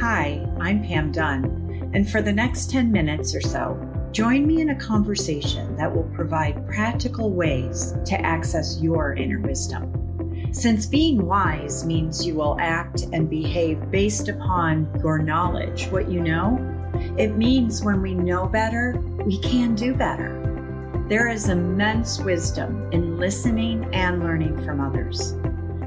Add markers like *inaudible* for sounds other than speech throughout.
Hi, I'm Pam Dunn, and for the next 10 minutes or so, join me in a conversation that will provide practical ways to access your inner wisdom. Since being wise means you will act and behave based upon your knowledge, what you know, it means when we know better, we can do better. There is immense wisdom in listening and learning from others.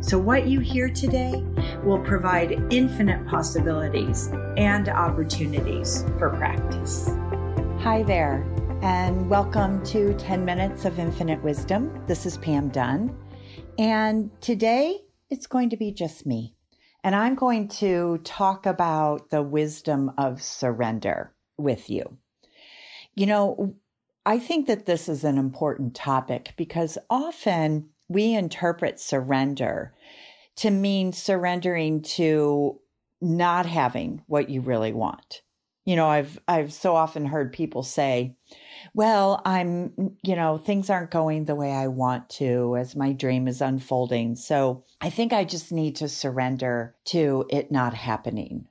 So, what you hear today will provide infinite possibilities and opportunities for practice. Hi there, and welcome to 10 Minutes of Infinite Wisdom. This is Pam Dunn, and today it's going to be just me. And I'm going to talk about the wisdom of surrender with you. You know, I think that this is an important topic because often we interpret surrender to mean surrendering to not having what you really want. You know, I've I've so often heard people say, "Well, I'm, you know, things aren't going the way I want to as my dream is unfolding. So, I think I just need to surrender to it not happening."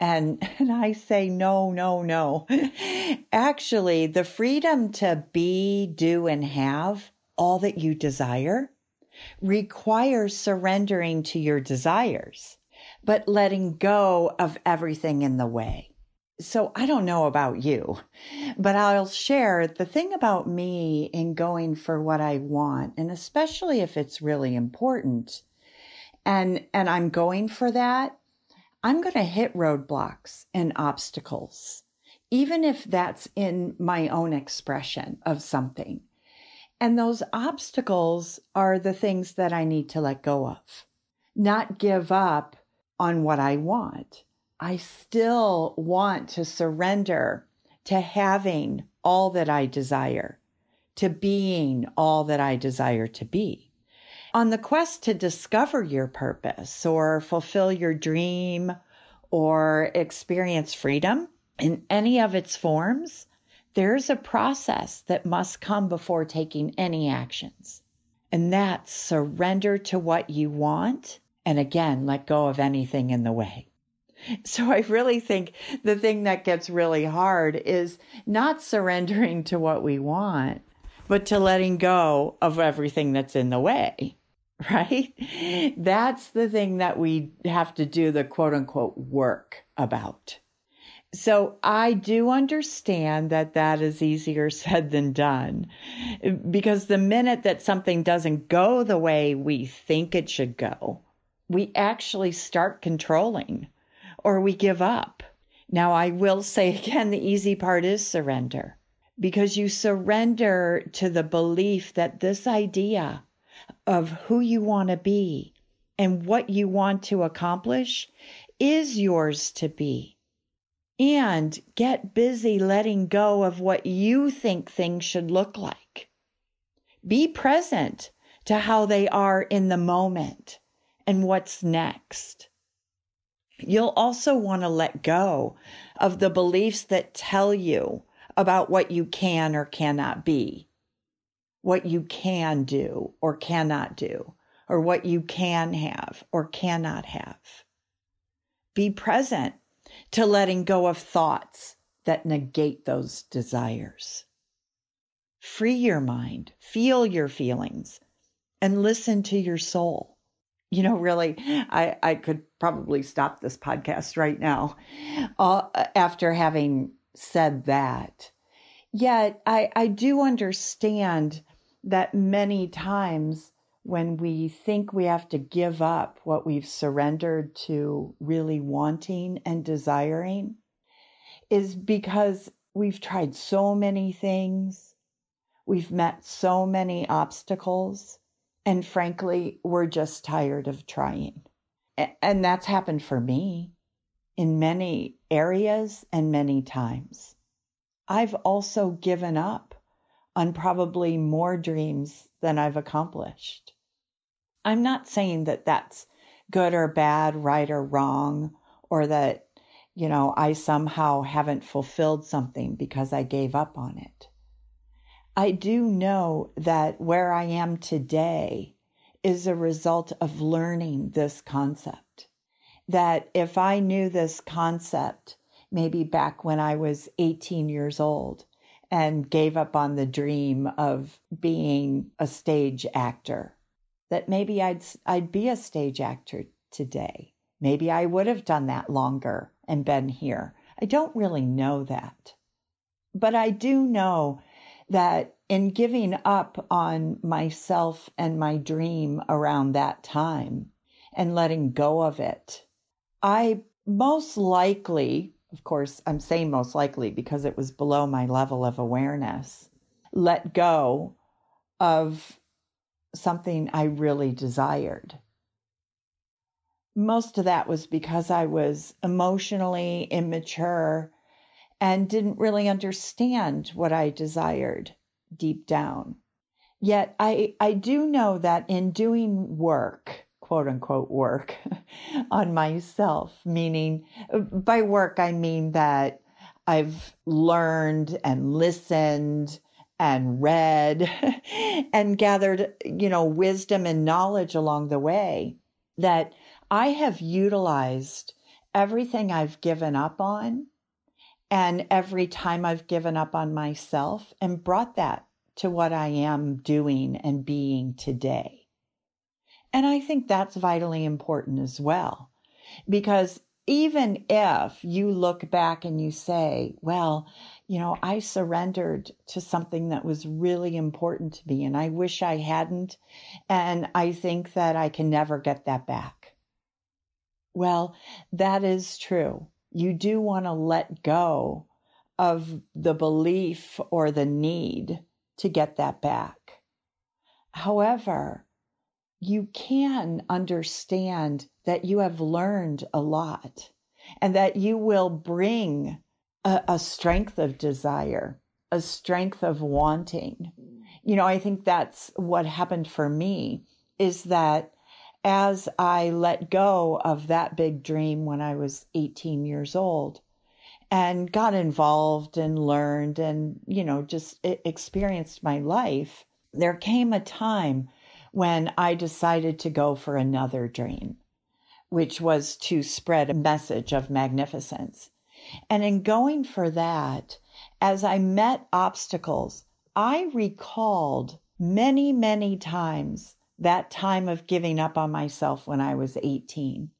And, *laughs* and I say, no, no, no. *laughs* Actually, the freedom to be, do, and have all that you desire requires surrendering to your desires, but letting go of everything in the way. So I don't know about you, but I'll share the thing about me in going for what I want, and especially if it's really important and, and I'm going for that, I'm going to hit roadblocks and obstacles, even if that's in my own expression of something. And those obstacles are the things that I need to let go of, not give up on what I want. I still want to surrender to having all that I desire, to being all that I desire to be. On the quest to discover your purpose or fulfill your dream or experience freedom in any of its forms, there's a process that must come before taking any actions. And that's surrender to what you want. And again, let go of anything in the way. So I really think the thing that gets really hard is not surrendering to what we want, but to letting go of everything that's in the way, *laughs* right? That's the thing that we have to do the quote unquote work about. So I do understand that that is easier *laughs* said than done because the minute that something doesn't go the way we think it should go, we actually start controlling or we give up. Now, I will say again, the easy part is surrender because you surrender to the belief that this idea of who you want to be and what you want to accomplish is yours to be and get busy letting go of what you think things should look like. Be present to how they are in the moment and what's next. You'll also want to let go of the beliefs that tell you about what you can or cannot be, what you can do or cannot do, or what you can have or cannot have. Be present to letting go of thoughts that negate those desires. Free your mind, feel your feelings, and listen to your soul. You know, really, I, I could probably stop this podcast right now uh, after having said that. Yet, I, I do understand that many times when we think we have to give up what we've surrendered to really wanting and desiring is because we've tried so many things, we've met so many obstacles, and frankly, we're just tired of trying. And that's happened for me in many areas and many times. I've also given up on probably more dreams than I've accomplished. I'm not saying that that's good or bad, right or wrong, or that, you know, I somehow haven't fulfilled something because I gave up on it. I do know that where I am today is a result of learning this concept. that if I knew this concept, maybe back when I was 18 years old and gave up on the dream of being a stage actor, that maybe I'd, I'd be a stage actor today. Maybe I would have done that longer and been here. I don't really know that. But I do know that in giving up on myself and my dream around that time and letting go of it, I most likely, of course, I'm saying most likely because it was below my level of awareness, let go of something I really desired. Most of that was because I was emotionally immature and didn't really understand what I desired deep down. Yet I, I do know that in doing work, quote unquote work *laughs* on myself, meaning by work, I mean that I've learned and listened and read *laughs* and gathered, you know, wisdom and knowledge along the way that I have utilized everything I've given up on and every time I've given up on myself and brought that to what I am doing and being today. And I think that's vitally important as well. Because even if you look back and you say, well, you know, I surrendered to something that was really important to me and I wish I hadn't. And I think that I can never get that back. Well, that is true. You do want to let go of the belief or the need to get that back. However, you can understand that you have learned a lot and that you will bring a, a, strength of desire, a strength of wanting. You know, I think that's what happened for me is that as I let go of that big dream when I was 18 years old and got involved and learned and, you know, just experienced my life, there came a time when I decided to go for another dream, which was to spread a message of magnificence. And in going for that, as I met obstacles, I recalled many, many times that time of giving up on myself when I was 18.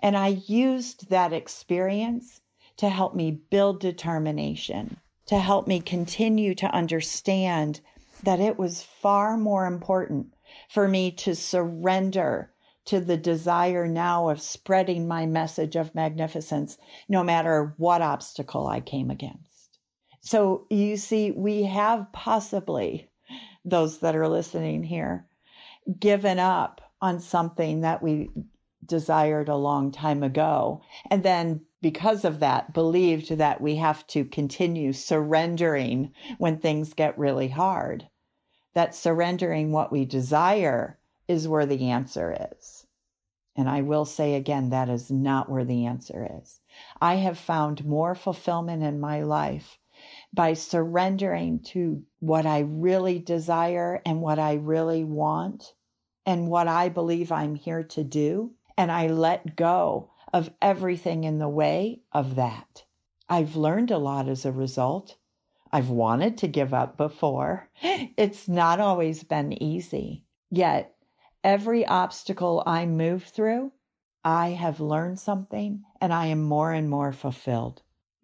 And I used that experience to help me build determination, to help me continue to understand that it was far more important for me to surrender to the desire now of spreading my message of magnificence, no matter what obstacle I came against. So you see, we have possibly those that are listening here given up on something that we desired a long time ago. And then because of that, believed that we have to continue surrendering when things get really hard that surrendering what we desire is where the answer is. And I will say again, that is not where the answer is. I have found more fulfillment in my life by surrendering to what I really desire and what I really want and what I believe I'm here to do. And I let go of everything in the way of that. I've learned a lot as a result. I've wanted to give up before. *laughs* It's not always been easy. Yet, every obstacle I move through, I have learned something and I am more and more fulfilled.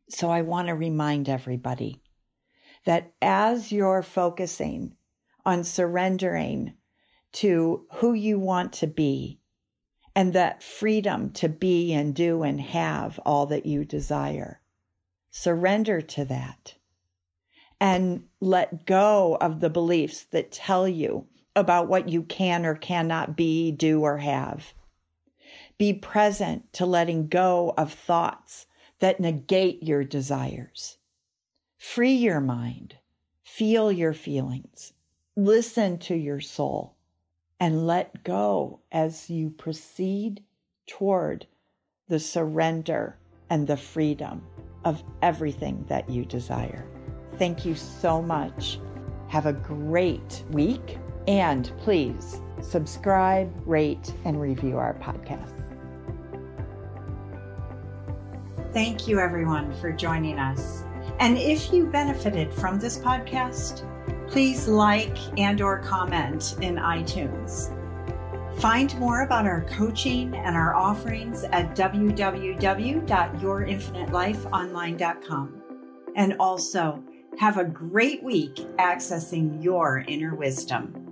So I want to remind everybody that as you're focusing on surrendering to who you want to be and that freedom to be and do and have all that you desire, surrender to that and let go of the beliefs that tell you about what you can or cannot be, do, or have. Be present to letting go of thoughts that negate your desires. Free your mind, feel your feelings, listen to your soul, and let go as you proceed toward the surrender and the freedom of everything that you desire. Thank you so much. Have a great week. And please subscribe, rate, and review our podcast. Thank you, everyone, for joining us. And if you benefited from this podcast, please like and or comment in iTunes. Find more about our coaching and our offerings at www.yourinfinitelifeonline.com. And also, have a great week accessing your inner wisdom.